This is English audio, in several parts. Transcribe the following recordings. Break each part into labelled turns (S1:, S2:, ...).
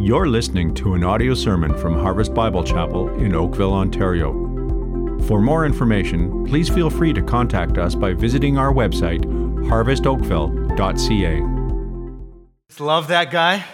S1: You're listening to an audio sermon from Harvest Bible Chapel in Oakville, Ontario. For more information, please feel free to contact us by visiting our website, harvestoakville.ca.
S2: Love that guy?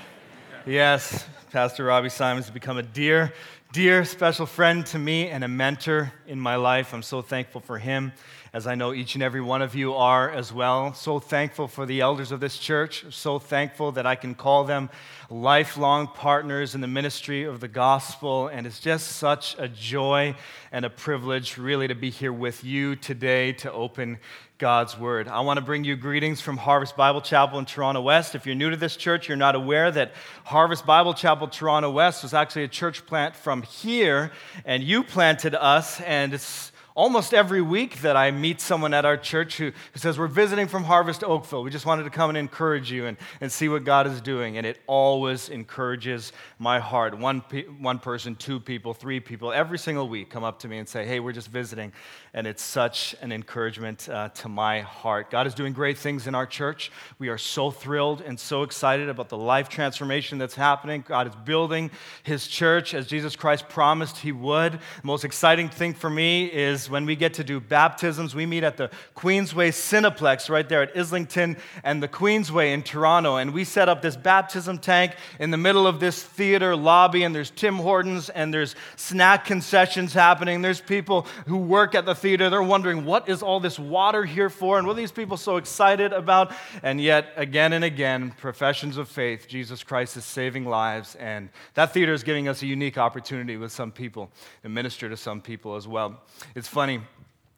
S2: Yes, Pastor Robbie Symons has become a dear, dear special friend to me and a mentor in my life. I'm so thankful for him as I know each and every one of you are as well. So thankful for the elders of this church. So thankful that I can call them lifelong partners in the ministry of the gospel. And it's just such a joy and a privilege, really, to be here with you today to open God's Word. I want to bring you greetings from Harvest Bible Chapel in Toronto West. If you're new to this church, you're not aware that Harvest Bible Chapel Toronto West was actually a church plant from here, and you planted us, and it's almost every week that I meet someone at our church who, who says, We're visiting from Harvest Oakville. We just wanted to come and encourage you and, and see what God is doing. And it always encourages my heart. One, pe- one person, two people, three people, every single week come up to me and say, Hey, we're just visiting. And it's such an encouragement uh, to my heart. God is doing great things in our church. We are so thrilled and so excited about the life transformation that's happening. God is building his church as Jesus Christ promised he would. The most exciting thing for me is when we get to do baptisms. We meet at the Queensway Cineplex right there at Islington and the Queensway in Toronto. And we set up this baptism tank in the middle of this theater lobby, and there's Tim Hortons and there's snack concessions happening. There's people who work at the theater. They're wondering, what is all this water here for? And what are these people so excited about? And yet, again and again, professions of faith, Jesus Christ is saving lives. And that theater is giving us a unique opportunity with some people to minister to some people as well. It's funny.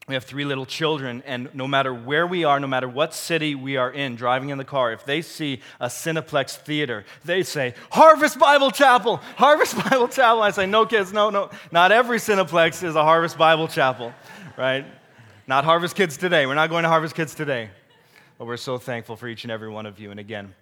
S2: We have three little children, and no matter where we are, no matter what city we are in, driving in the car, if they see a Cineplex theater, they say, Harvest Bible Chapel, Harvest Bible Chapel. I say, No, kids, no, no. Not every Cineplex is a Harvest Bible Chapel, right? Not Harvest Kids today. We're not going to Harvest Kids today. But we're so thankful for each and every one of you. And again,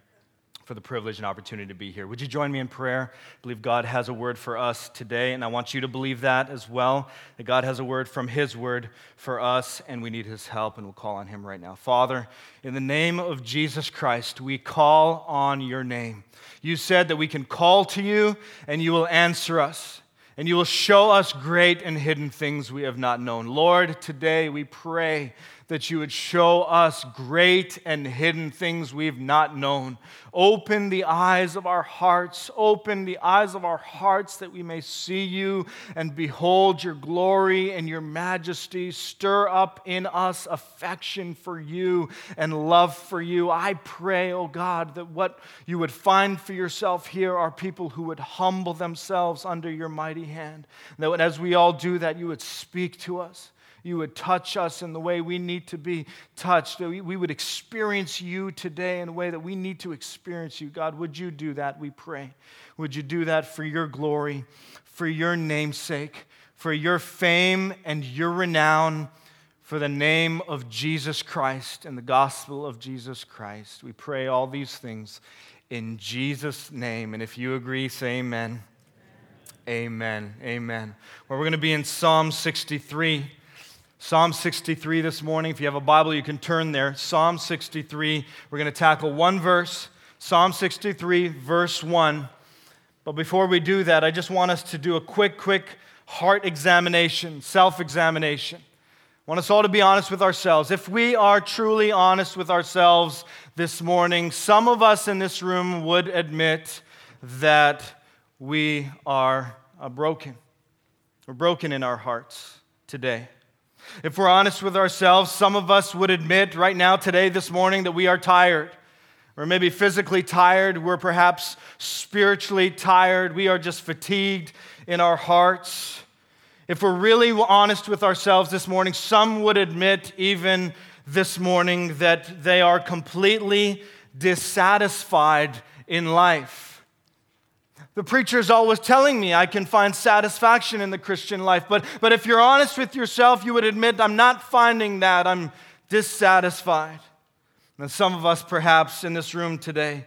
S2: for the privilege and opportunity to be here. Would you join me in prayer? I believe God has a word for us today, and I want you to believe that as well that God has a word from His word for us, and we need His help, and we'll call on Him right now. Father, in the name of Jesus Christ, we call on your name. You said that we can call to you, and you will answer us. And you will show us great and hidden things we have not known. Lord, today we pray that you would show us great and hidden things we've not known. Open the eyes of our hearts, open the eyes of our hearts that we may see you and behold your glory and your majesty. Stir up in us affection for you and love for you. I pray, oh God, that what you would find for yourself here are people who would humble themselves under your mighty hand. That as we all do that, you would speak to us you would touch us in the way we need to be touched, that we would experience you today in a way that we need to experience you. God, would you do that, we pray? Would you do that for your glory, for your namesake, for your fame and your renown? for the name of Jesus Christ and the gospel of Jesus Christ. We pray all these things in Jesus' name. And if you agree, say amen. Amen. Amen. amen. Well, we're going to be in Psalm 63. Psalm 63 this morning. If you have a Bible, you can turn there. Psalm 63. We're going to tackle one verse. Psalm 63, verse 1. But before we do that, I just want us to do a quick, quick heart examination, self examination. I want us all to be honest with ourselves. If we are truly honest with ourselves this morning, some of us in this room would admit that we are uh, broken. We're broken in our hearts today. If we're honest with ourselves, some of us would admit right now, today, this morning, that we are tired. We're maybe physically tired. We're perhaps spiritually tired. We are just fatigued in our hearts. If we're really honest with ourselves this morning, some would admit, even this morning, that they are completely dissatisfied in life. The preacher is always telling me I can find satisfaction in the Christian life. But, but if you're honest with yourself, you would admit, I'm not finding that. I'm dissatisfied. And some of us, perhaps in this room today,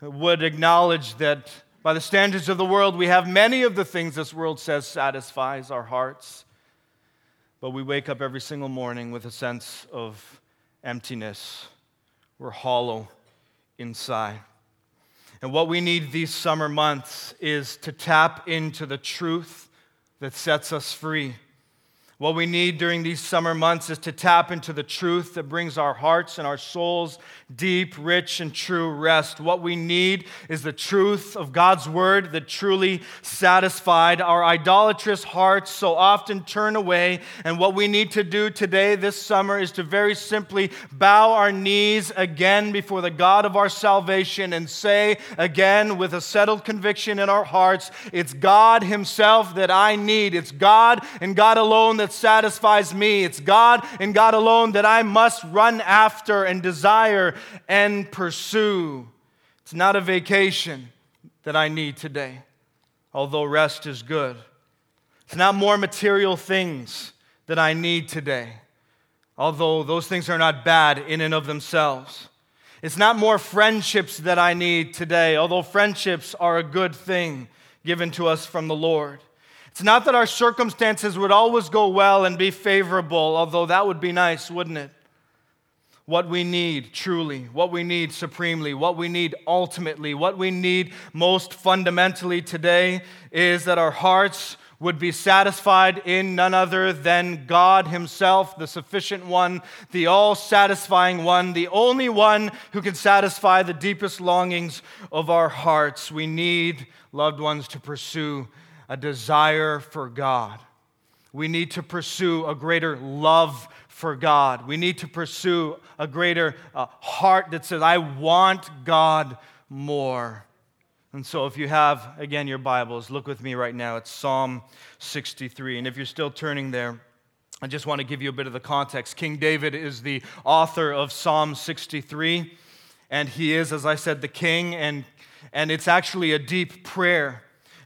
S2: would acknowledge that by the standards of the world, we have many of the things this world says satisfies our hearts. But we wake up every single morning with a sense of emptiness. We're hollow inside. And what we need these summer months is to tap into the truth that sets us free. What we need during these summer months is to tap into the truth that brings our hearts and our souls deep, rich, and true rest. What we need is the truth of God's word that truly satisfied. Our idolatrous hearts so often turn away. And what we need to do today, this summer, is to very simply bow our knees again before the God of our salvation and say again with a settled conviction in our hearts, It's God Himself that I need. It's God and God alone that that satisfies me. It's God and God alone that I must run after and desire and pursue. It's not a vacation that I need today, although rest is good. It's not more material things that I need today, although those things are not bad in and of themselves. It's not more friendships that I need today, although friendships are a good thing given to us from the Lord. It's not that our circumstances would always go well and be favorable, although that would be nice, wouldn't it? What we need truly, what we need supremely, what we need ultimately, what we need most fundamentally today is that our hearts would be satisfied in none other than God Himself, the sufficient one, the all satisfying one, the only one who can satisfy the deepest longings of our hearts. We need, loved ones, to pursue a desire for God. We need to pursue a greater love for God. We need to pursue a greater uh, heart that says, I want God more. And so, if you have, again, your Bibles, look with me right now. It's Psalm 63. And if you're still turning there, I just want to give you a bit of the context. King David is the author of Psalm 63, and he is, as I said, the king, and, and it's actually a deep prayer.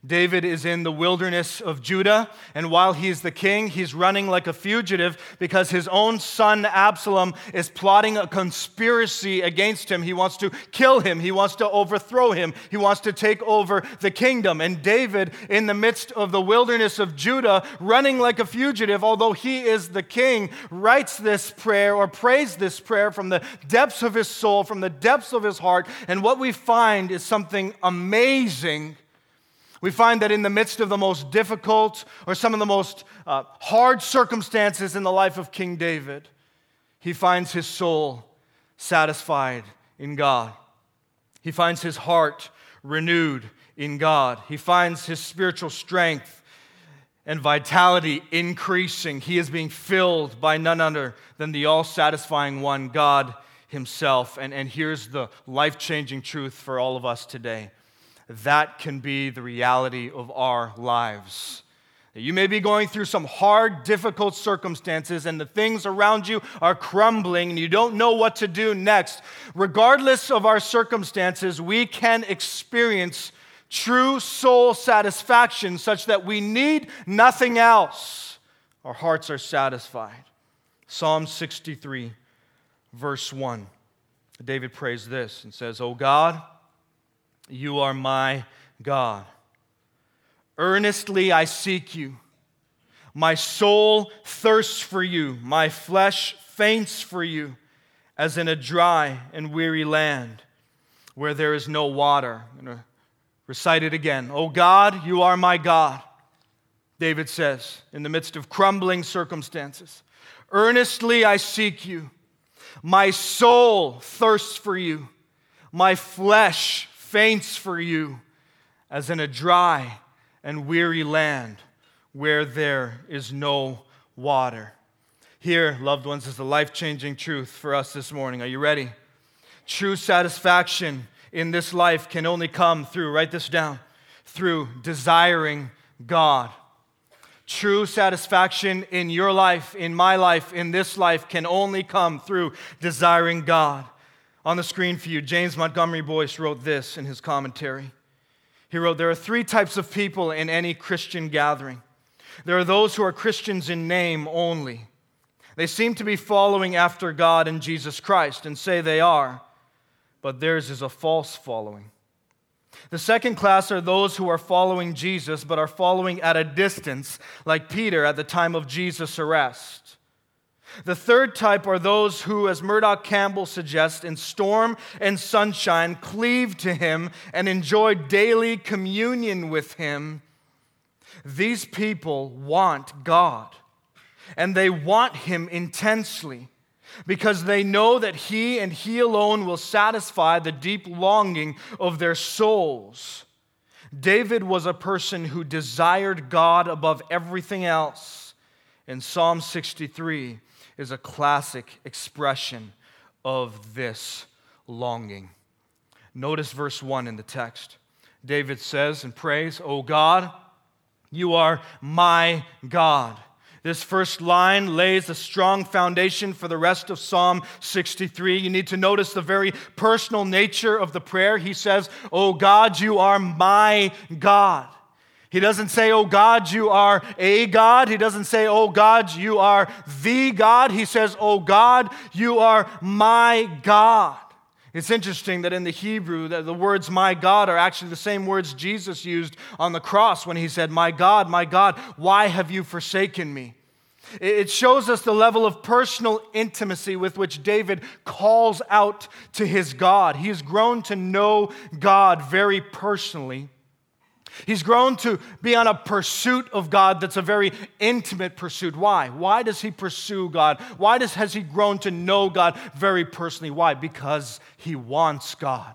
S2: David is in the wilderness of Judah, and while he's the king, he's running like a fugitive because his own son Absalom is plotting a conspiracy against him. He wants to kill him, he wants to overthrow him, he wants to take over the kingdom. And David, in the midst of the wilderness of Judah, running like a fugitive, although he is the king, writes this prayer or prays this prayer from the depths of his soul, from the depths of his heart. And what we find is something amazing we find that in the midst of the most difficult or some of the most uh, hard circumstances in the life of King David, he finds his soul satisfied in God. He finds his heart renewed in God. He finds his spiritual strength and vitality increasing. He is being filled by none other than the all satisfying one, God Himself. And, and here's the life changing truth for all of us today that can be the reality of our lives. You may be going through some hard, difficult circumstances, and the things around you are crumbling, and you don't know what to do next. Regardless of our circumstances, we can experience true soul satisfaction such that we need nothing else. Our hearts are satisfied. Psalm 63, verse 1. David prays this and says, O God, you are my God. Earnestly I seek you. My soul thirsts for you. My flesh faints for you, as in a dry and weary land where there is no water. I'm going to recite it again. O God, you are my God. David says, in the midst of crumbling circumstances, earnestly I seek you. My soul thirsts for you. My flesh faints for you as in a dry and weary land where there is no water. Here, loved ones, is the life changing truth for us this morning. Are you ready? True satisfaction in this life can only come through, write this down, through desiring God. True satisfaction in your life, in my life, in this life can only come through desiring God on the screen for you, James Montgomery Boice wrote this in his commentary. He wrote, There are three types of people in any Christian gathering. There are those who are Christians in name only. They seem to be following after God and Jesus Christ and say they are, but theirs is a false following. The second class are those who are following Jesus, but are following at a distance, like Peter at the time of Jesus' arrest. The third type are those who, as Murdoch Campbell suggests, in storm and sunshine, cleave to Him and enjoy daily communion with Him. These people want God, and they want Him intensely because they know that He and He alone will satisfy the deep longing of their souls. David was a person who desired God above everything else. In Psalm 63 is a classic expression of this longing. Notice verse 1 in the text. David says and prays, O God, you are my God. This first line lays a strong foundation for the rest of Psalm 63. You need to notice the very personal nature of the prayer. He says, Oh God, you are my God. He doesn't say, Oh God, you are a God. He doesn't say, Oh God, you are the God. He says, Oh God, you are my God. It's interesting that in the Hebrew, that the words my God are actually the same words Jesus used on the cross when he said, My God, my God, why have you forsaken me? It shows us the level of personal intimacy with which David calls out to his God. He has grown to know God very personally. He's grown to be on a pursuit of God that's a very intimate pursuit. Why? Why does he pursue God? Why does, has he grown to know God very personally? Why? Because he wants God.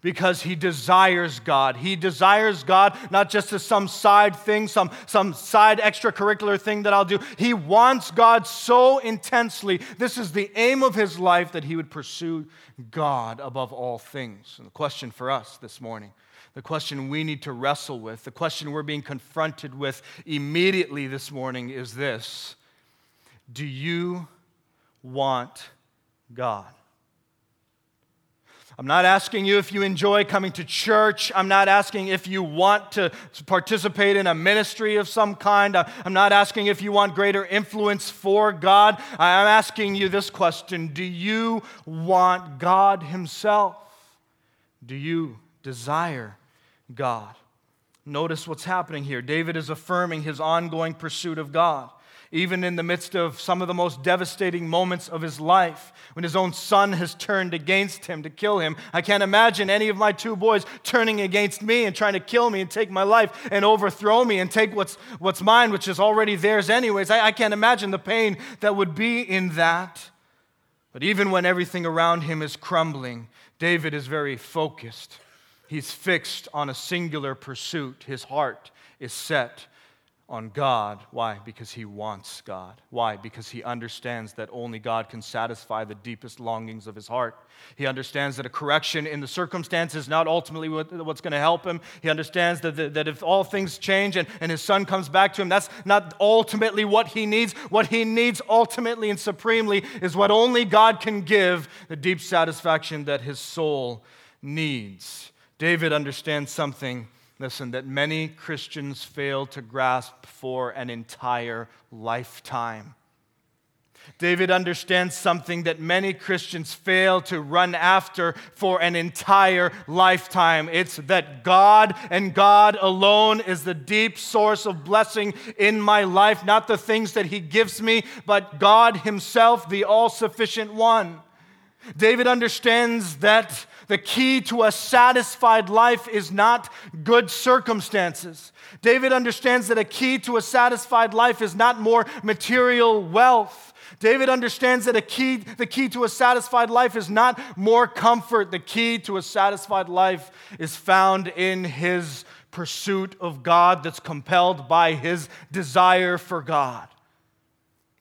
S2: Because he desires God. He desires God not just as some side thing, some, some side extracurricular thing that I'll do. He wants God so intensely. This is the aim of his life that he would pursue God above all things. And the question for us this morning the question we need to wrestle with, the question we're being confronted with immediately this morning is this Do you want God? I'm not asking you if you enjoy coming to church. I'm not asking if you want to participate in a ministry of some kind. I'm not asking if you want greater influence for God. I'm asking you this question Do you want God Himself? Do you desire God. Notice what's happening here. David is affirming his ongoing pursuit of God, even in the midst of some of the most devastating moments of his life, when his own son has turned against him to kill him. I can't imagine any of my two boys turning against me and trying to kill me and take my life and overthrow me and take what's, what's mine, which is already theirs, anyways. I, I can't imagine the pain that would be in that. But even when everything around him is crumbling, David is very focused. He's fixed on a singular pursuit. His heart is set on God. Why? Because he wants God. Why? Because he understands that only God can satisfy the deepest longings of his heart. He understands that a correction in the circumstances is not ultimately what's going to help him. He understands that, that if all things change and, and his son comes back to him, that's not ultimately what he needs. What he needs ultimately and supremely is what only God can give the deep satisfaction that his soul needs. David understands something, listen, that many Christians fail to grasp for an entire lifetime. David understands something that many Christians fail to run after for an entire lifetime. It's that God and God alone is the deep source of blessing in my life, not the things that He gives me, but God Himself, the all sufficient one. David understands that the key to a satisfied life is not good circumstances. David understands that a key to a satisfied life is not more material wealth. David understands that a key, the key to a satisfied life is not more comfort. The key to a satisfied life is found in his pursuit of God that's compelled by his desire for God.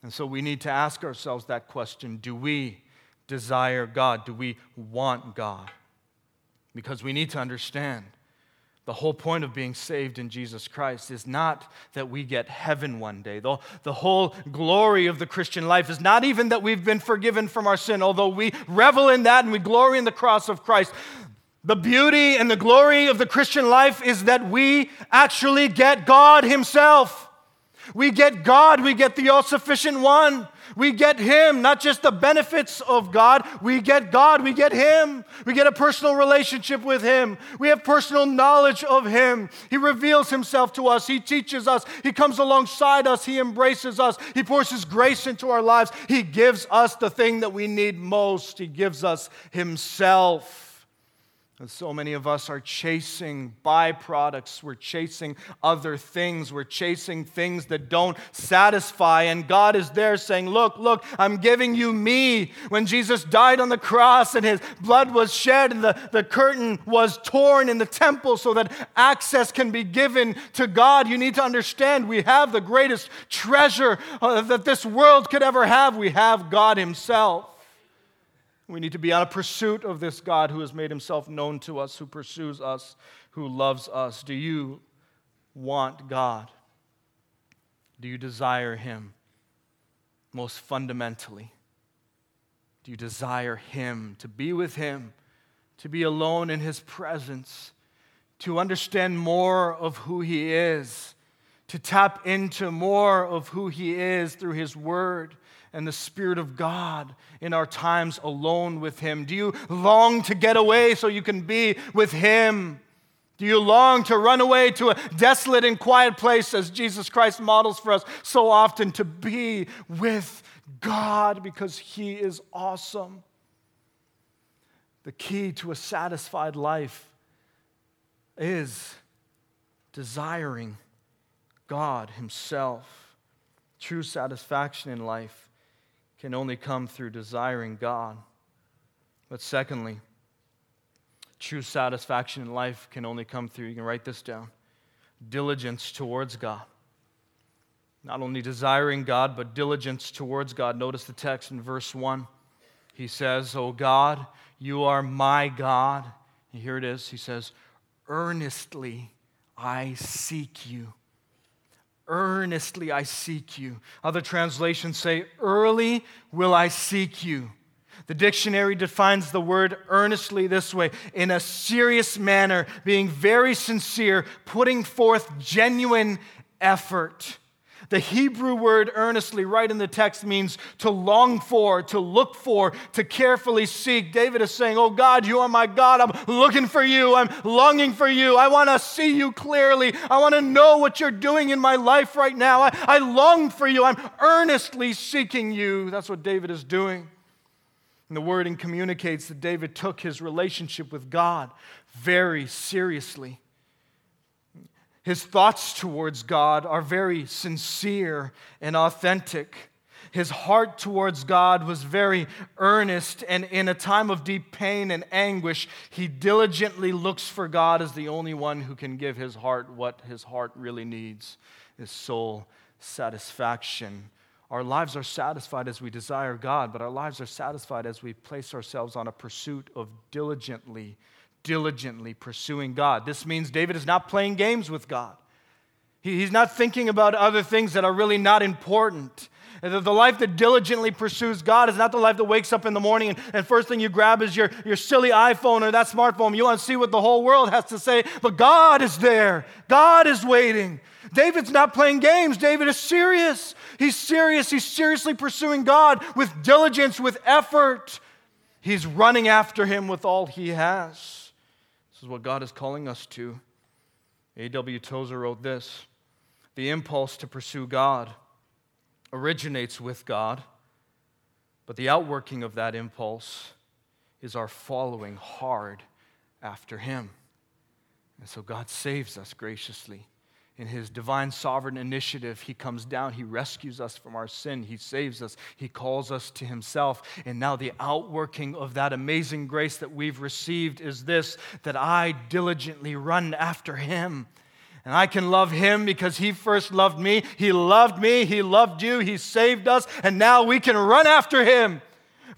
S2: And so we need to ask ourselves that question do we desire God? Do we want God? Because we need to understand the whole point of being saved in Jesus Christ is not that we get heaven one day. The, the whole glory of the Christian life is not even that we've been forgiven from our sin, although we revel in that and we glory in the cross of Christ. The beauty and the glory of the Christian life is that we actually get God Himself. We get God, we get the all sufficient one. We get Him, not just the benefits of God. We get God, we get Him. We get a personal relationship with Him. We have personal knowledge of Him. He reveals Himself to us, He teaches us, He comes alongside us, He embraces us, He pours His grace into our lives. He gives us the thing that we need most, He gives us Himself. So many of us are chasing byproducts. We're chasing other things. We're chasing things that don't satisfy. And God is there saying, Look, look, I'm giving you me. When Jesus died on the cross and his blood was shed and the, the curtain was torn in the temple so that access can be given to God, you need to understand we have the greatest treasure uh, that this world could ever have. We have God Himself. We need to be on a pursuit of this God who has made himself known to us, who pursues us, who loves us. Do you want God? Do you desire him most fundamentally? Do you desire him, to be with him, to be alone in his presence, to understand more of who he is, to tap into more of who he is through his word? And the Spirit of God in our times alone with Him? Do you long to get away so you can be with Him? Do you long to run away to a desolate and quiet place as Jesus Christ models for us so often to be with God because He is awesome? The key to a satisfied life is desiring God Himself. True satisfaction in life can only come through desiring God. But secondly, true satisfaction in life can only come through, you can write this down, diligence towards God. Not only desiring God, but diligence towards God. Notice the text in verse 1. He says, O God, you are my God. And here it is. He says, Earnestly I seek you. Earnestly I seek you. Other translations say, Early will I seek you. The dictionary defines the word earnestly this way in a serious manner, being very sincere, putting forth genuine effort. The Hebrew word earnestly, right in the text, means to long for, to look for, to carefully seek. David is saying, Oh God, you are my God. I'm looking for you. I'm longing for you. I want to see you clearly. I want to know what you're doing in my life right now. I, I long for you. I'm earnestly seeking you. That's what David is doing. And the wording communicates that David took his relationship with God very seriously. His thoughts towards God are very sincere and authentic. His heart towards God was very earnest, and in a time of deep pain and anguish, he diligently looks for God as the only one who can give his heart what his heart really needs is soul satisfaction. Our lives are satisfied as we desire God, but our lives are satisfied as we place ourselves on a pursuit of diligently diligently pursuing God. This means David is not playing games with God. he's not thinking about other things that are really not important. The life that diligently pursues God is not the life that wakes up in the morning and, first thing you grab is your, your silly iPhone or that smartphone. You want to see what the whole world has to say, but God is there. God is waiting. David's not playing games. David is serious. He's serious. He's seriously pursuing God with diligence, with effort. He's running after him with all he has is what God is calling us to. A.W. Tozer wrote this The impulse to pursue God originates with God, but the outworking of that impulse is our following hard after Him. And so God saves us graciously in his divine sovereign initiative, he comes down, he rescues us from our sin, he saves us, he calls us to himself. And now, the outworking of that amazing grace that we've received is this that I diligently run after him. And I can love him because he first loved me. He loved me, he loved you, he saved us, and now we can run after him.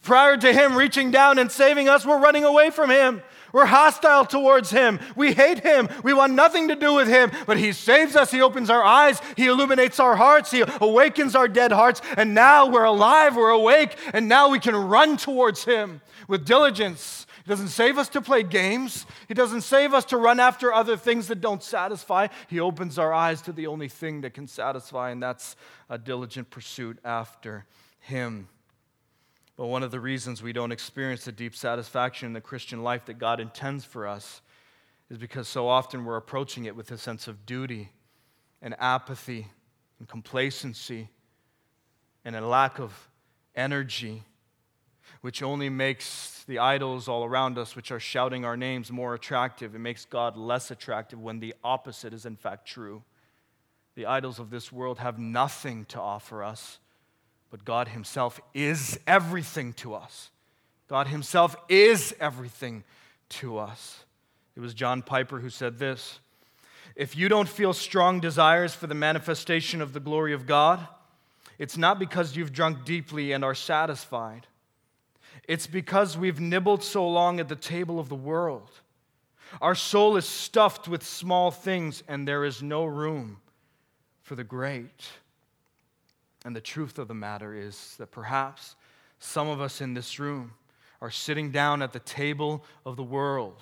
S2: Prior to him reaching down and saving us, we're running away from him. We're hostile towards him. We hate him. We want nothing to do with him. But he saves us. He opens our eyes. He illuminates our hearts. He awakens our dead hearts. And now we're alive. We're awake. And now we can run towards him with diligence. He doesn't save us to play games. He doesn't save us to run after other things that don't satisfy. He opens our eyes to the only thing that can satisfy, and that's a diligent pursuit after Him. But one of the reasons we don't experience the deep satisfaction in the Christian life that God intends for us is because so often we're approaching it with a sense of duty and apathy and complacency and a lack of energy, which only makes the idols all around us, which are shouting our names, more attractive. It makes God less attractive when the opposite is in fact true. The idols of this world have nothing to offer us, but God Himself is everything to us. God Himself is everything to us. It was John Piper who said this If you don't feel strong desires for the manifestation of the glory of God, it's not because you've drunk deeply and are satisfied. It's because we've nibbled so long at the table of the world. Our soul is stuffed with small things, and there is no room for the great. And the truth of the matter is that perhaps some of us in this room are sitting down at the table of the world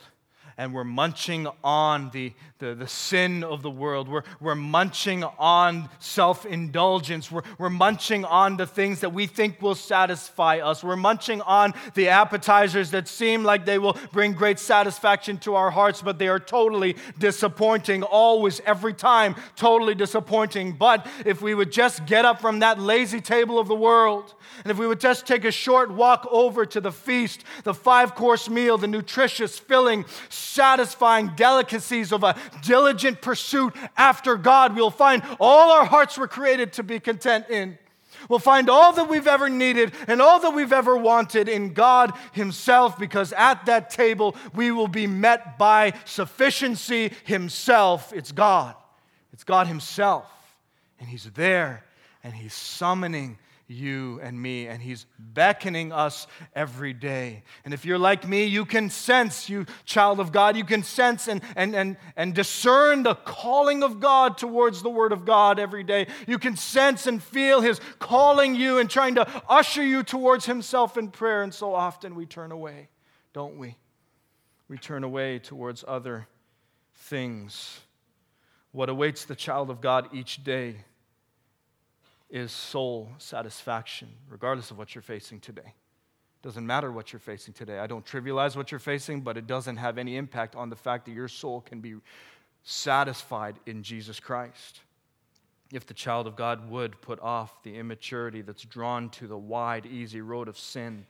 S2: and we're munching on the, the, the sin of the world. We're, we're munching on self indulgence. We're, we're munching on the things that we think will satisfy us. We're munching on the appetizers that seem like they will bring great satisfaction to our hearts, but they are totally disappointing, always, every time, totally disappointing. But if we would just get up from that lazy table of the world, and if we would just take a short walk over to the feast, the five course meal, the nutritious, filling, satisfying delicacies of a diligent pursuit after God, we'll find all our hearts were created to be content in. We'll find all that we've ever needed and all that we've ever wanted in God Himself, because at that table we will be met by sufficiency Himself. It's God. It's God Himself. And He's there and He's summoning you and me, and He's beckoning us every day. And if you're like me, you can sense, you child of God, you can sense and, and, and, and discern the calling of God towards the Word of God every day. You can sense and feel His calling you and trying to usher you towards Himself in prayer. And so often we turn away, don't we? We turn away towards other things. What awaits the child of God each day is soul satisfaction, regardless of what you're facing today. Doesn't matter what you're facing today. I don't trivialize what you're facing, but it doesn't have any impact on the fact that your soul can be satisfied in Jesus Christ. If the child of God would put off the immaturity that's drawn to the wide, easy road of sin,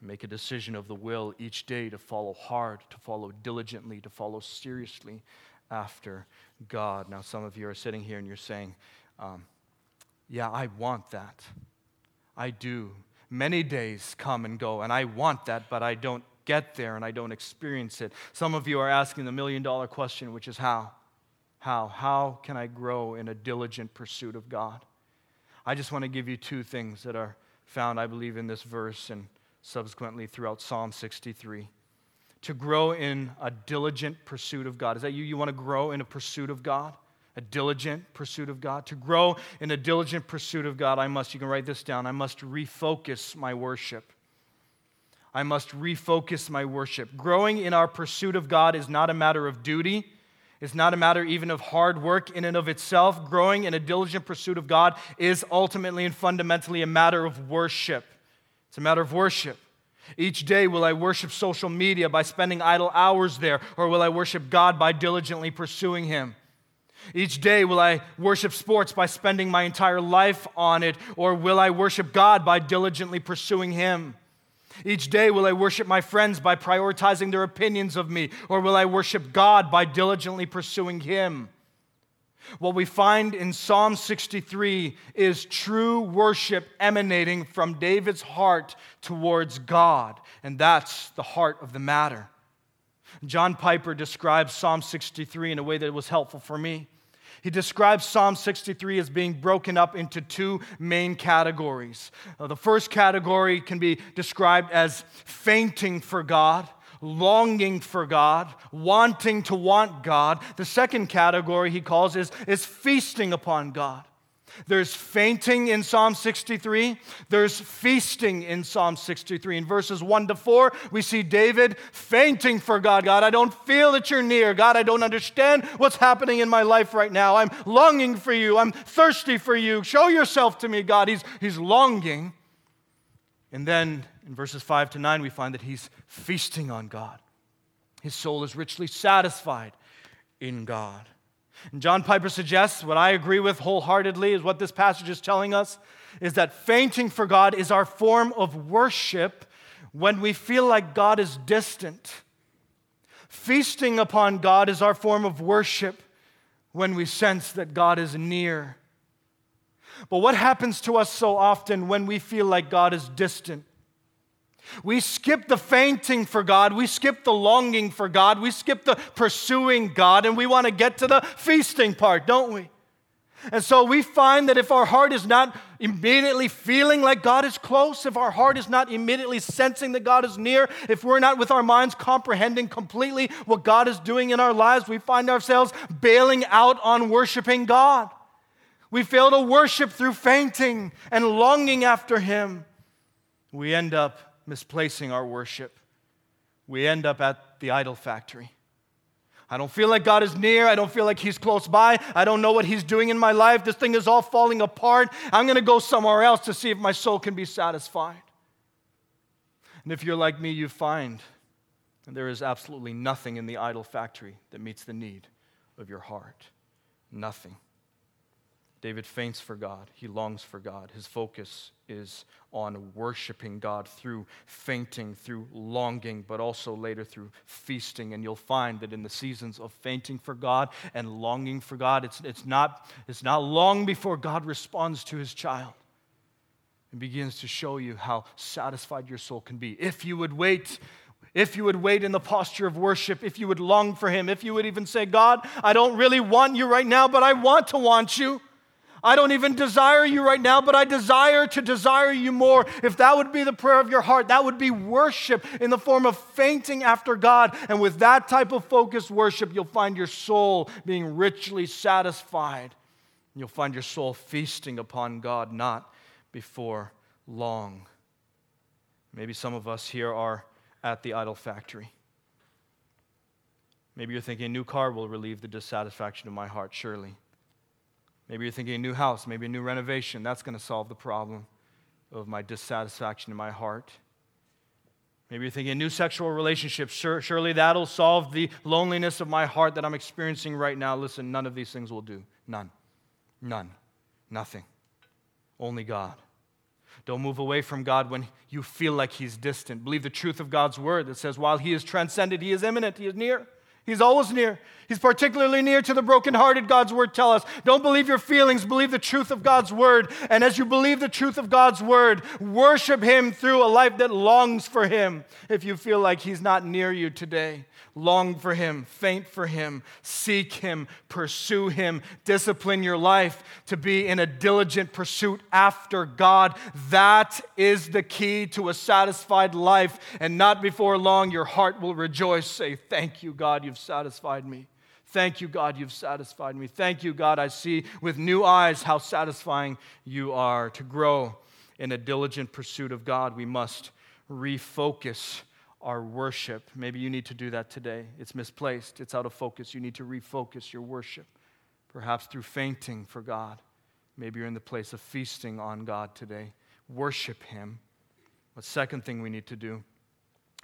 S2: make a decision of the will each day to follow hard, to follow diligently, to follow seriously after God. Now, some of you are sitting here and you're saying, um, yeah, I want that. I do. Many days come and go, and I want that, but I don't get there and I don't experience it. Some of you are asking the million dollar question, which is how? How? How can I grow in a diligent pursuit of God? I just want to give you two things that are found, I believe, in this verse and subsequently throughout Psalm 63. To grow in a diligent pursuit of God. Is that you? You want to grow in a pursuit of God? A diligent pursuit of God. To grow in a diligent pursuit of God, I must, you can write this down, I must refocus my worship. I must refocus my worship. Growing in our pursuit of God is not a matter of duty. It's not a matter even of hard work in and of itself. Growing in a diligent pursuit of God is ultimately and fundamentally a matter of worship. It's a matter of worship. Each day, will I worship social media by spending idle hours there, or will I worship God by diligently pursuing Him? Each day, will I worship sports by spending my entire life on it, or will I worship God by diligently pursuing Him? Each day, will I worship my friends by prioritizing their opinions of me, or will I worship God by diligently pursuing Him? What we find in Psalm 63 is true worship emanating from David's heart towards God, and that's the heart of the matter. John Piper describes Psalm 63 in a way that was helpful for me. He describes Psalm 63 as being broken up into two main categories. Uh, the first category can be described as fainting for God, longing for God, wanting to want God. The second category he calls is, is feasting upon God. There's fainting in Psalm 63. There's feasting in Psalm 63. In verses 1 to 4, we see David fainting for God. God, I don't feel that you're near. God, I don't understand what's happening in my life right now. I'm longing for you. I'm thirsty for you. Show yourself to me, God. He's, he's longing. And then in verses 5 to 9, we find that he's feasting on God. His soul is richly satisfied in God. And John Piper suggests what I agree with wholeheartedly is what this passage is telling us is that fainting for God is our form of worship when we feel like God is distant. Feasting upon God is our form of worship when we sense that God is near. But what happens to us so often when we feel like God is distant? We skip the fainting for God. We skip the longing for God. We skip the pursuing God, and we want to get to the feasting part, don't we? And so we find that if our heart is not immediately feeling like God is close, if our heart is not immediately sensing that God is near, if we're not with our minds comprehending completely what God is doing in our lives, we find ourselves bailing out on worshiping God. We fail to worship through fainting and longing after Him. We end up misplacing our worship. We end up at the idol factory. I don't feel like God is near. I don't feel like He's close by. I don't know what He's doing in my life. This thing is all falling apart. I'm going to go somewhere else to see if my soul can be satisfied. And if you're like me, you find there is absolutely nothing in the idol factory that meets the need of your heart. Nothing. David faints for God. He longs for God. His focus is on worshiping God through fainting, through longing, but also later through feasting. And you'll find that in the seasons of fainting for God and longing for God, it's, it's, not, it's not long before God responds to his child and begins to show you how satisfied your soul can be. If you would wait if you would wait in the posture of worship, if you would long for Him, if you would even say, God, I don't really want you right now, but I want to want you. I don't even desire you right now, but I desire to desire you more. If that would be the prayer of your heart, that would be worship in the form of fainting after God. And with that type of focused worship, you'll find your soul being richly satisfied. You'll find your soul feasting upon God not before long. Maybe some of us here are at the idol factory. Maybe you're thinking a new car will relieve the dissatisfaction of my heart, surely. Maybe you're thinking a new house, maybe a new renovation. That's going to solve the problem of my dissatisfaction in my heart. Maybe you're thinking a new sexual relationship. Sure, surely that'll solve the loneliness of my heart that I'm experiencing right now. Listen, none of these things will do. None. None. Nothing. Only God. Don't move away from God when you feel like He's distant. Believe the truth of God's word that says, while He is transcended, He is immanent, He is near. He's always near. He's particularly near to the brokenhearted, God's word tell us. Don't believe your feelings, believe the truth of God's word. And as you believe the truth of God's word, worship him through a life that longs for him if you feel like he's not near you today long for Him, faint for Him, seek Him, pursue Him, discipline your life to be in a diligent pursuit after God. That is the key to a satisfied life. And not before long, your heart will rejoice. Say, Thank you, God, you've satisfied me. Thank you, God, you've satisfied me. Thank you, God, I see with new eyes how satisfying you are. To grow in a diligent pursuit of God, we must refocus our worship. Maybe you need to do that today. It's misplaced, it's out of focus. You need to refocus your worship, perhaps through fainting for God. Maybe you're in the place of feasting on God today. Worship Him. The second thing we need to do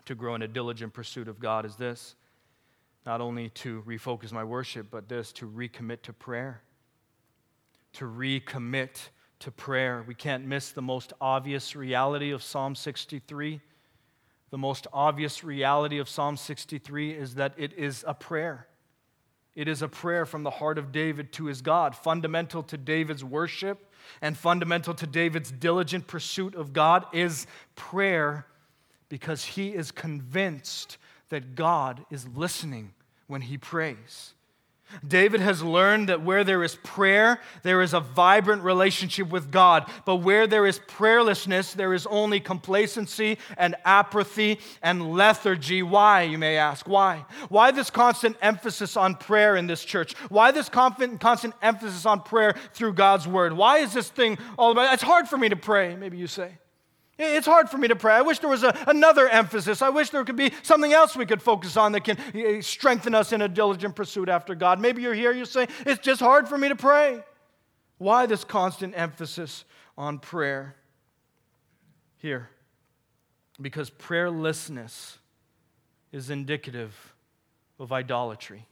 S2: to grow in a diligent pursuit of God is this not only to refocus my worship, but this to recommit to prayer. To recommit to prayer. We can't miss the most obvious reality of Psalm 63 the most obvious reality of Psalm 63 is that it is a prayer. It is a prayer from the heart of David to his God, fundamental to David's worship and fundamental to David's diligent pursuit of God is prayer because he is convinced that God is listening when he prays. David has learned that where there is prayer, there is a vibrant relationship with God. But where there is prayerlessness, there is only complacency and apathy and lethargy. Why, you may ask? Why? Why this constant emphasis on prayer in this church? Why this constant emphasis on prayer through God's word? Why is this thing all about? It's hard for me to pray, maybe you say. It's hard for me to pray. I wish there was a, another emphasis. I wish there could be something else we could focus on that can eh, strengthen us in a diligent pursuit after God. Maybe you're here, you say, it's just hard for me to pray. Why this constant emphasis on prayer? Here, because prayerlessness is indicative of idolatry.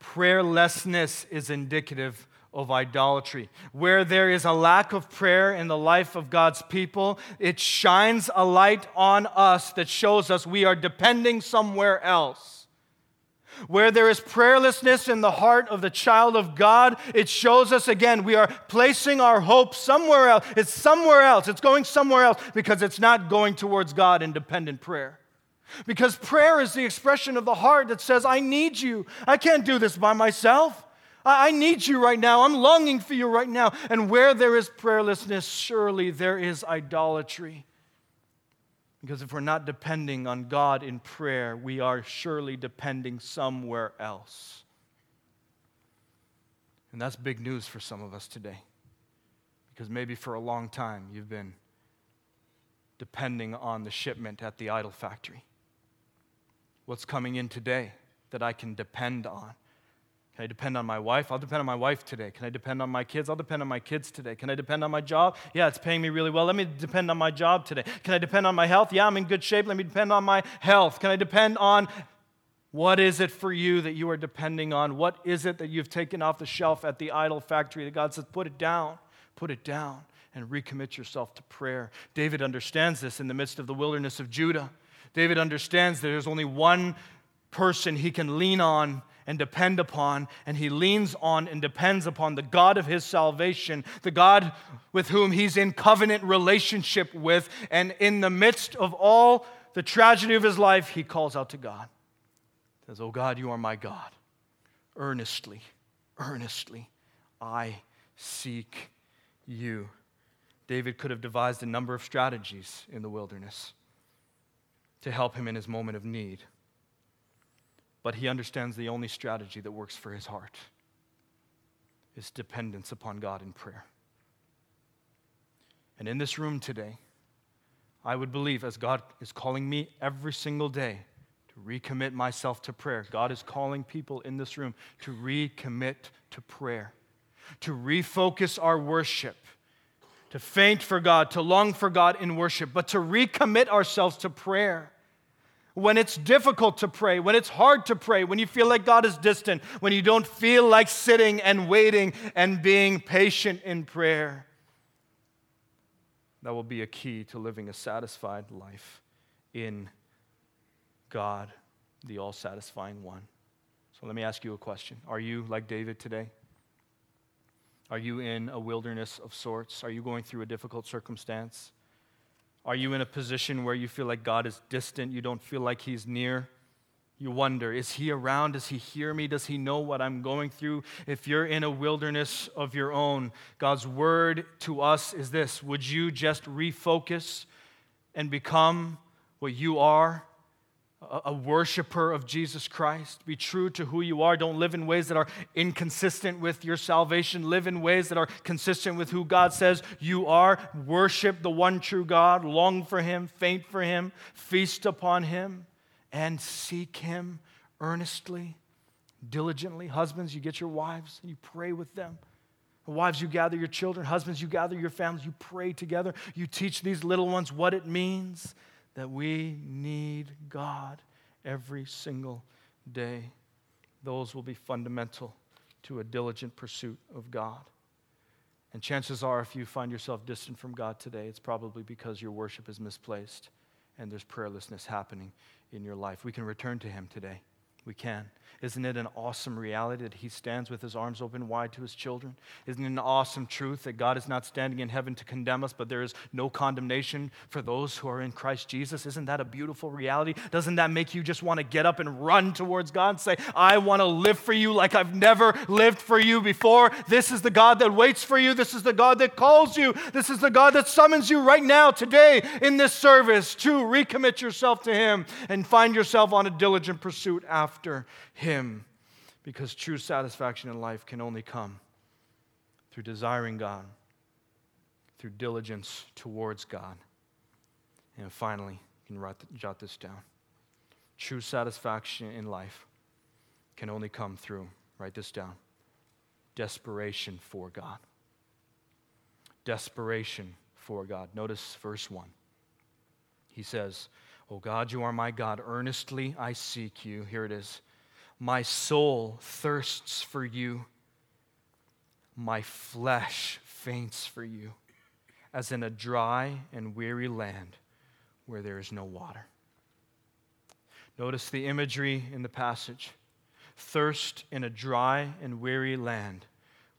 S2: Prayerlessness is indicative of idolatry. Where there is a lack of prayer in the life of God's people, it shines a light on us that shows us we are depending somewhere else. Where there is prayerlessness in the heart of the child of God, it shows us again we are placing our hope somewhere else. It's somewhere else. It's going somewhere else because it's not going towards God in dependent prayer. Because prayer is the expression of the heart that says, I need you. I can't do this by myself. I need you right now. I'm longing for you right now. And where there is prayerlessness, surely there is idolatry. Because if we're not depending on God in prayer, we are surely depending somewhere else. And that's big news for some of us today. Because maybe for a long time you've been depending on the shipment at the idol factory. What's coming in today that I can depend on? Can I depend on my wife? I'll depend on my wife today. Can I depend on my kids? I'll depend on my kids today. Can I depend on my job? Yeah, it's paying me really well. Let me depend on my job today. Can I depend on my health? Yeah, I'm in good shape. Let me depend on my health. Can I depend on what is it for you that you are depending on? What is it that you've taken off the shelf at the idol factory that God says, put it down, put it down, and recommit yourself to prayer? David understands this in the midst of the wilderness of Judah. David understands that there's only one person he can lean on and depend upon, and he leans on and depends upon the God of his salvation, the God with whom he's in covenant relationship with. And in the midst of all the tragedy of his life, he calls out to God. He says, Oh God, you are my God. Earnestly, earnestly, I seek you. David could have devised a number of strategies in the wilderness to help him in his moment of need but he understands the only strategy that works for his heart is dependence upon God in prayer. And in this room today, I would believe, as God is calling me every single day to recommit myself to prayer, God is calling people in this room to recommit to prayer, to refocus our worship, to faint for God, to long for God in worship, but to recommit ourselves to prayer when it's difficult to pray, when it's hard to pray, when you feel like God is distant, when you don't feel like sitting and waiting and being patient in prayer. That will be a key to living a satisfied life in God, the all satisfying one. So let me ask you a question Are you like David today? Are you in a wilderness of sorts? Are you going through a difficult circumstance? Are you in a position where you feel like God is distant? You don't feel like He's near? You wonder, is He around? Does He hear me? Does He know what I'm going through? If you're in a wilderness of your own, God's word to us is this Would you just refocus and become what you are? A worshiper of Jesus Christ. Be true to who you are. Don't live in ways that are inconsistent with your salvation. Live in ways that are consistent with who God says you are. Worship the one true God. Long for Him, faint for Him, feast upon Him, and seek Him earnestly, diligently. Husbands, you get your wives and you pray with them. Wives, you gather your children. Husbands, you gather your families. You pray together. You teach these little ones what it means that we need God every single day. Those will be fundamental to a diligent pursuit of God. And chances are, if you find yourself distant from God today, it's probably because your worship is misplaced and there's prayerlessness happening in your life. We can return to Him today. We can. Isn't it an awesome reality that He stands with His arms open wide to His children? Isn't it an awesome truth that God is not standing in heaven to condemn us, but there is no condemnation for those who are in Christ Jesus? Isn't that a beautiful reality? Doesn't that make you just want to get up and run towards God and say, I want to live for you like I've never lived for you before? This is the God that waits for you. This is the God that calls you. This is the God that summons you right now, today, in this service, to recommit yourself to Him and find yourself on a diligent pursuit after him because true satisfaction in life can only come through desiring God, through diligence towards God. And finally, you can write, jot this down. True satisfaction in life can only come through, write this down, desperation for God. Desperation for God. Notice verse 1. He says, O God, you are my God. Earnestly I seek you. Here it is. My soul thirsts for you. My flesh faints for you, as in a dry and weary land where there is no water. Notice the imagery in the passage thirst in a dry and weary land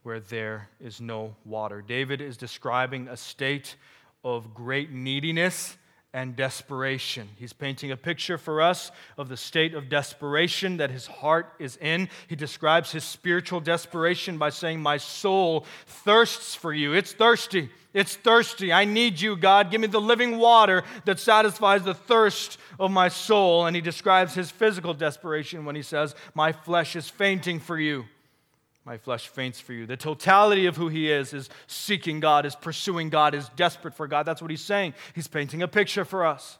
S2: where there is no water. David is describing a state of great neediness and desperation. He's painting a picture for us of the state of desperation that his heart is in. He describes his spiritual desperation by saying, My soul thirsts for you. It's thirsty. It's thirsty. I need you, God. Give me the living water that satisfies the thirst of my soul. And he describes his physical desperation when he says, My flesh is fainting for you. My flesh faints for you. The totality of who he is is seeking God, is pursuing God, is desperate for God. That's what he's saying. He's painting a picture for us.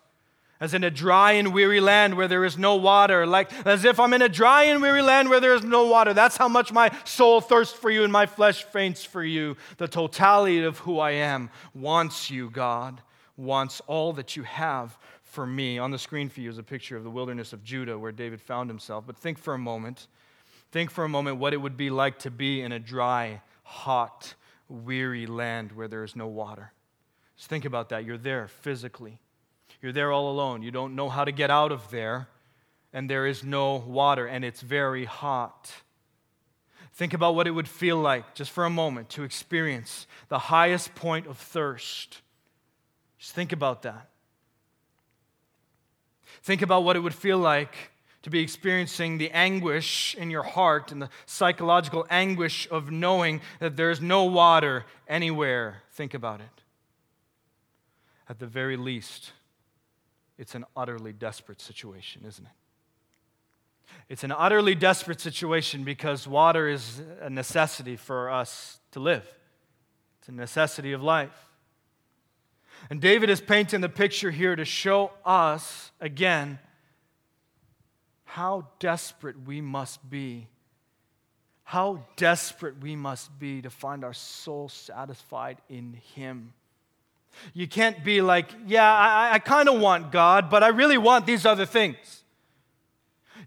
S2: As in a dry and weary land where there is no water, like as if I'm in a dry and weary land where there is no water. That's how much my soul thirsts for you and my flesh faints for you. The totality of who I am wants you, God, wants all that you have for me. On the screen for you is a picture of the wilderness of Judah where David found himself. But think for a moment Think for a moment what it would be like to be in a dry, hot, weary land where there is no water. Just think about that. You're there physically, you're there all alone. You don't know how to get out of there, and there is no water, and it's very hot. Think about what it would feel like, just for a moment, to experience the highest point of thirst. Just think about that. Think about what it would feel like to be experiencing the anguish in your heart and the psychological anguish of knowing that there's no water anywhere. Think about it. At the very least, it's an utterly desperate situation, isn't it? It's an utterly desperate situation because water is a necessity for us to live. It's a necessity of life. And David is painting the picture here to show us again how desperate we must be. How desperate we must be to find our soul satisfied in Him. You can't be like, yeah, I, I kind of want God, but I really want these other things.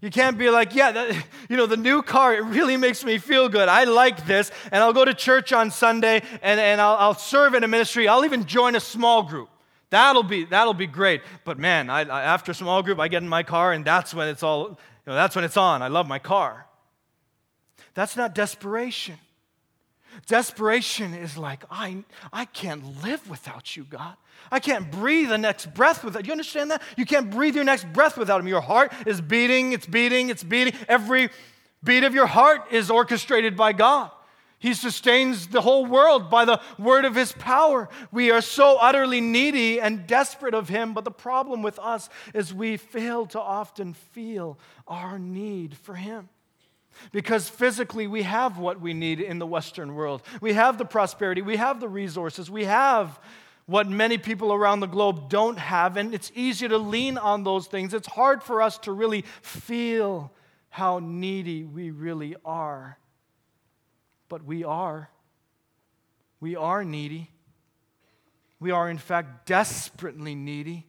S2: You can't be like, yeah, that, you know, the new car, it really makes me feel good. I like this, and I'll go to church on Sunday, and, and I'll, I'll serve in a ministry. I'll even join a small group. That'll be, that'll be great. But man, I, I, after small group, I get in my car, and that's when it's all, you know, that's when it's on. I love my car. That's not desperation. Desperation is like, I, I can't live without you, God. I can't breathe the next breath without you. understand that? You can't breathe your next breath without him. Your heart is beating, it's beating, it's beating. Every beat of your heart is orchestrated by God. He sustains the whole world by the word of his power. We are so utterly needy and desperate of him, but the problem with us is we fail to often feel our need for him. Because physically, we have what we need in the Western world. We have the prosperity, we have the resources, we have what many people around the globe don't have, and it's easy to lean on those things. It's hard for us to really feel how needy we really are but we are. We are needy. We are, in fact, desperately needy.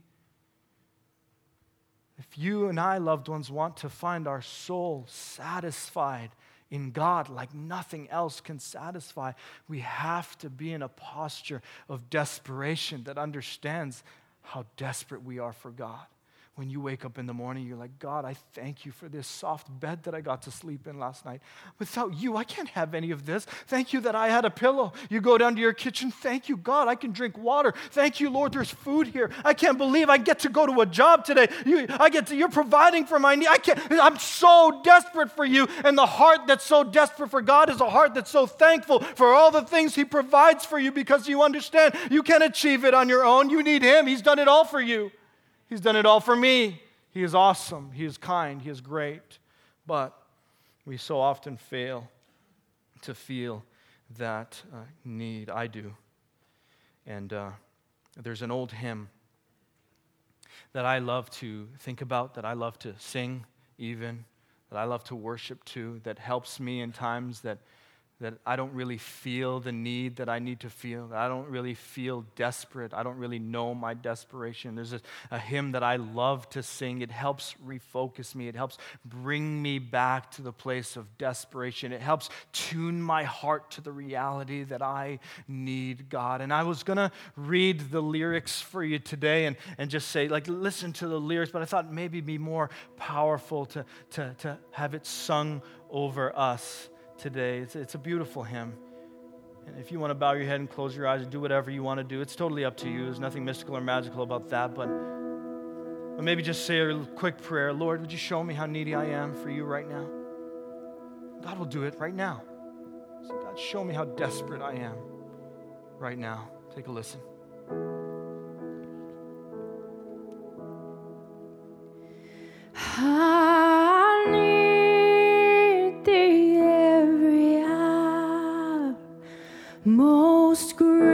S2: If you and I, loved ones, want to find our soul satisfied in God like nothing else can satisfy, we have to be in a posture of desperation that understands how desperate we are for God. When you wake up in the morning, you're like, God, I thank you for this soft bed that I got to sleep in last night. Without you, I can't have any of this. Thank you that I had a pillow. You go down to your kitchen. Thank you, God, I can drink water. Thank you, Lord, there's food here. I can't believe I get to go to a job today. You, I get to, you're providing for my need. I can't, I'm so desperate for you. And the heart that's so desperate for God is a heart that's so thankful for all the things He provides for you because you understand you can't achieve it on your own. You need Him. He's done it all for you. He's done it all for me. He is awesome. He is kind. He is great. But we so often fail to feel that uh, need. I do. And uh, there's an old hymn that I love to think about, that I love to sing, even, that I love to worship to, that helps me in times that that I don't really feel the need that I need to feel. I don't really feel desperate. I don't really know my desperation. There's a, a, hymn that I love to sing. It helps refocus me, it helps bring me back to the place of desperation. It helps tune my heart to the reality that I need God. And I was going to read the lyrics for you today and, and just say, like, listen to the lyrics, but I thought maybe be more powerful to, to, to have it sung over us today. It's, it's a beautiful hymn. And if you want to bow your head and close your eyes and do whatever you want to do, it's totally up to you. There's nothing mystical or magical about that. But, but maybe just say a quick prayer Lord, would you show me how needy I am for you right now? God will do it right now. So God, show me how desperate I am right now. Take a listen. Reality is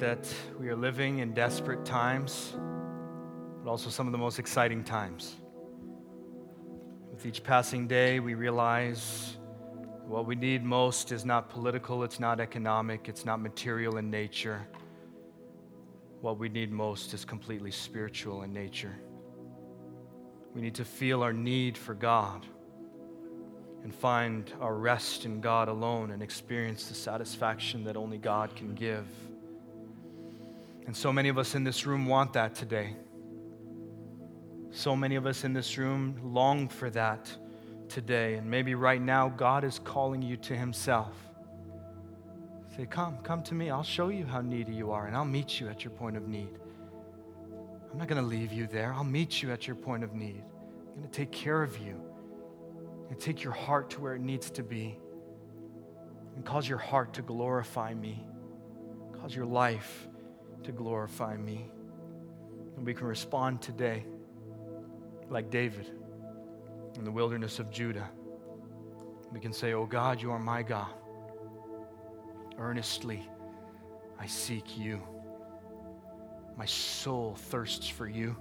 S2: that we are living in desperate times, but also some of the most exciting times. With each passing day, we realize what we need most is not political, it's not economic, it's not material in nature. What we need most is completely spiritual in nature. We need to feel our need for God and find our rest in God alone and experience the satisfaction that only God can give. And so many of us in this room want that today. So many of us in this room long for that today. And maybe right now, God is calling you to Himself. Say, Come, come to me. I'll show you how needy you are, and I'll meet you at your point of need. I'm not going to leave you there. I'll meet you at your point of need. I'm going to take care of you and take your heart to where it needs to be. and cause your heart to glorify me. Cause your life to glorify me. And we can respond today like David in the wilderness of Judah. We can say, Oh God, you are my God. Earnestly I seek you. My soul thirsts for you.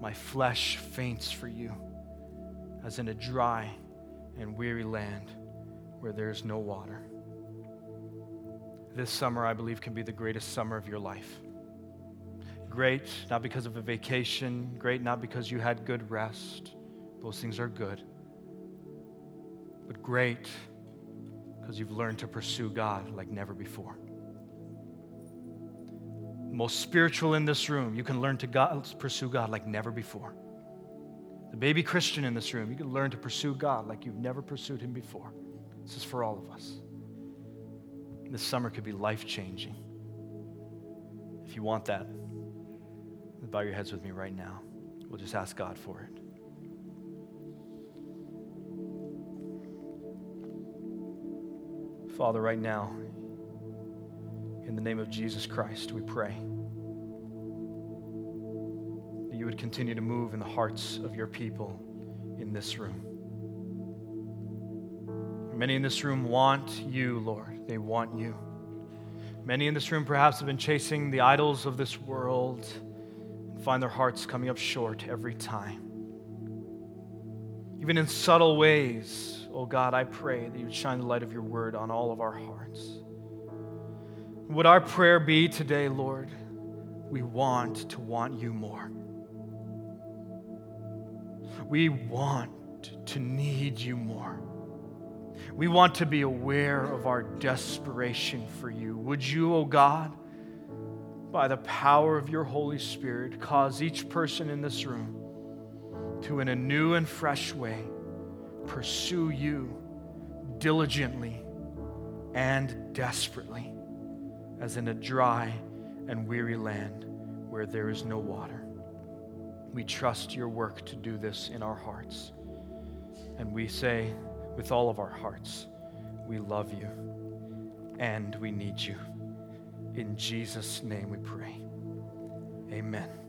S2: My flesh faints for you, as in a dry and weary land where there is no water. This summer, I believe, can be the greatest summer of your life. Great, not because of a vacation, great, not because you had good rest. Those things are good. But great, because you've learned to pursue God like never before. Most spiritual in this room, you can learn to God, pursue God like never before. The baby Christian in this room, you can learn to pursue God like you've never pursued Him before. This is for all of us. This summer could be life changing. If you want that, bow your heads with me right now. We'll just ask God for it. Father, right now, in the name of Jesus Christ, we pray that you would continue to move in the hearts of your people in this room. Many in this room want you, Lord. They want you. Many in this room perhaps have been chasing the idols of this world and find their hearts coming up short every time. Even in subtle ways, oh God, I pray that you would shine the light of your word on all of our hearts. Would our prayer be today, Lord? We want to want you more. We want to need you more. We want to be aware of our desperation for you. Would you, O oh God, by the power of your Holy Spirit, cause each person in this room to, in a new and fresh way, pursue you diligently and desperately, as in a dry and weary land where there is no water. We trust your work to do this in our hearts. And we say, with all of our hearts. We love you and we need you. In Jesus' name we pray. Amen.